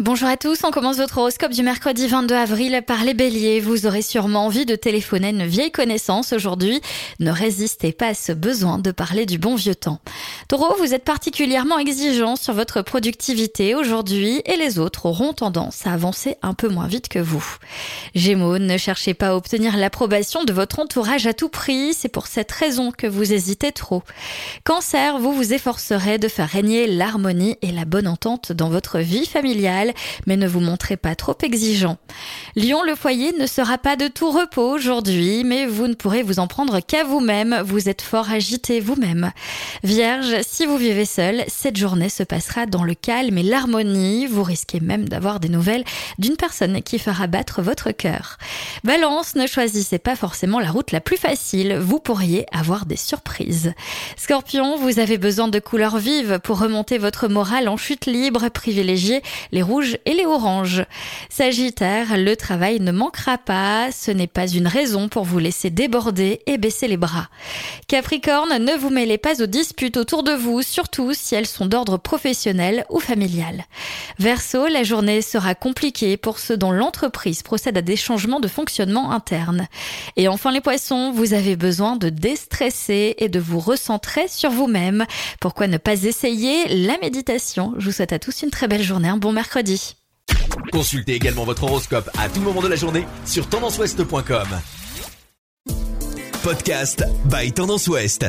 Bonjour à tous, on commence votre horoscope du mercredi 22 avril par les béliers. Vous aurez sûrement envie de téléphoner une vieille connaissance aujourd'hui. Ne résistez pas à ce besoin de parler du bon vieux temps. Taureau, vous êtes particulièrement exigeant sur votre productivité aujourd'hui et les autres auront tendance à avancer un peu moins vite que vous. Gémeaux, ne cherchez pas à obtenir l'approbation de votre entourage à tout prix, c'est pour cette raison que vous hésitez trop. Cancer, vous vous efforcerez de faire régner l'harmonie et la bonne entente dans votre vie familiale mais ne vous montrez pas trop exigeant. Lion, le foyer ne sera pas de tout repos aujourd'hui, mais vous ne pourrez vous en prendre qu'à vous-même, vous êtes fort agité vous-même. Vierge, si vous vivez seul, cette journée se passera dans le calme et l'harmonie, vous risquez même d'avoir des nouvelles d'une personne qui fera battre votre cœur. Balance, ne choisissez pas forcément la route la plus facile, vous pourriez avoir des surprises. Scorpion, vous avez besoin de couleurs vives pour remonter votre morale en chute libre, privilégiez les rouges et les oranges. Sagittaire, le travail ne manquera pas, ce n'est pas une raison pour vous laisser déborder et baisser les bras. Capricorne, ne vous mêlez pas aux disputes autour de vous, surtout si elles sont d'ordre professionnel ou familial. Verseau, la journée sera compliquée pour ceux dont l'entreprise procède à des changements de fonctionnement interne. Et enfin les poissons, vous avez besoin de déstresser et de vous recentrer sur vous-même. Pourquoi ne pas essayer la méditation? Je vous souhaite à tous une très belle journée, un bon Consultez également votre horoscope à tout moment de la journée sur tendanceouest.com. Podcast by Tendance Ouest.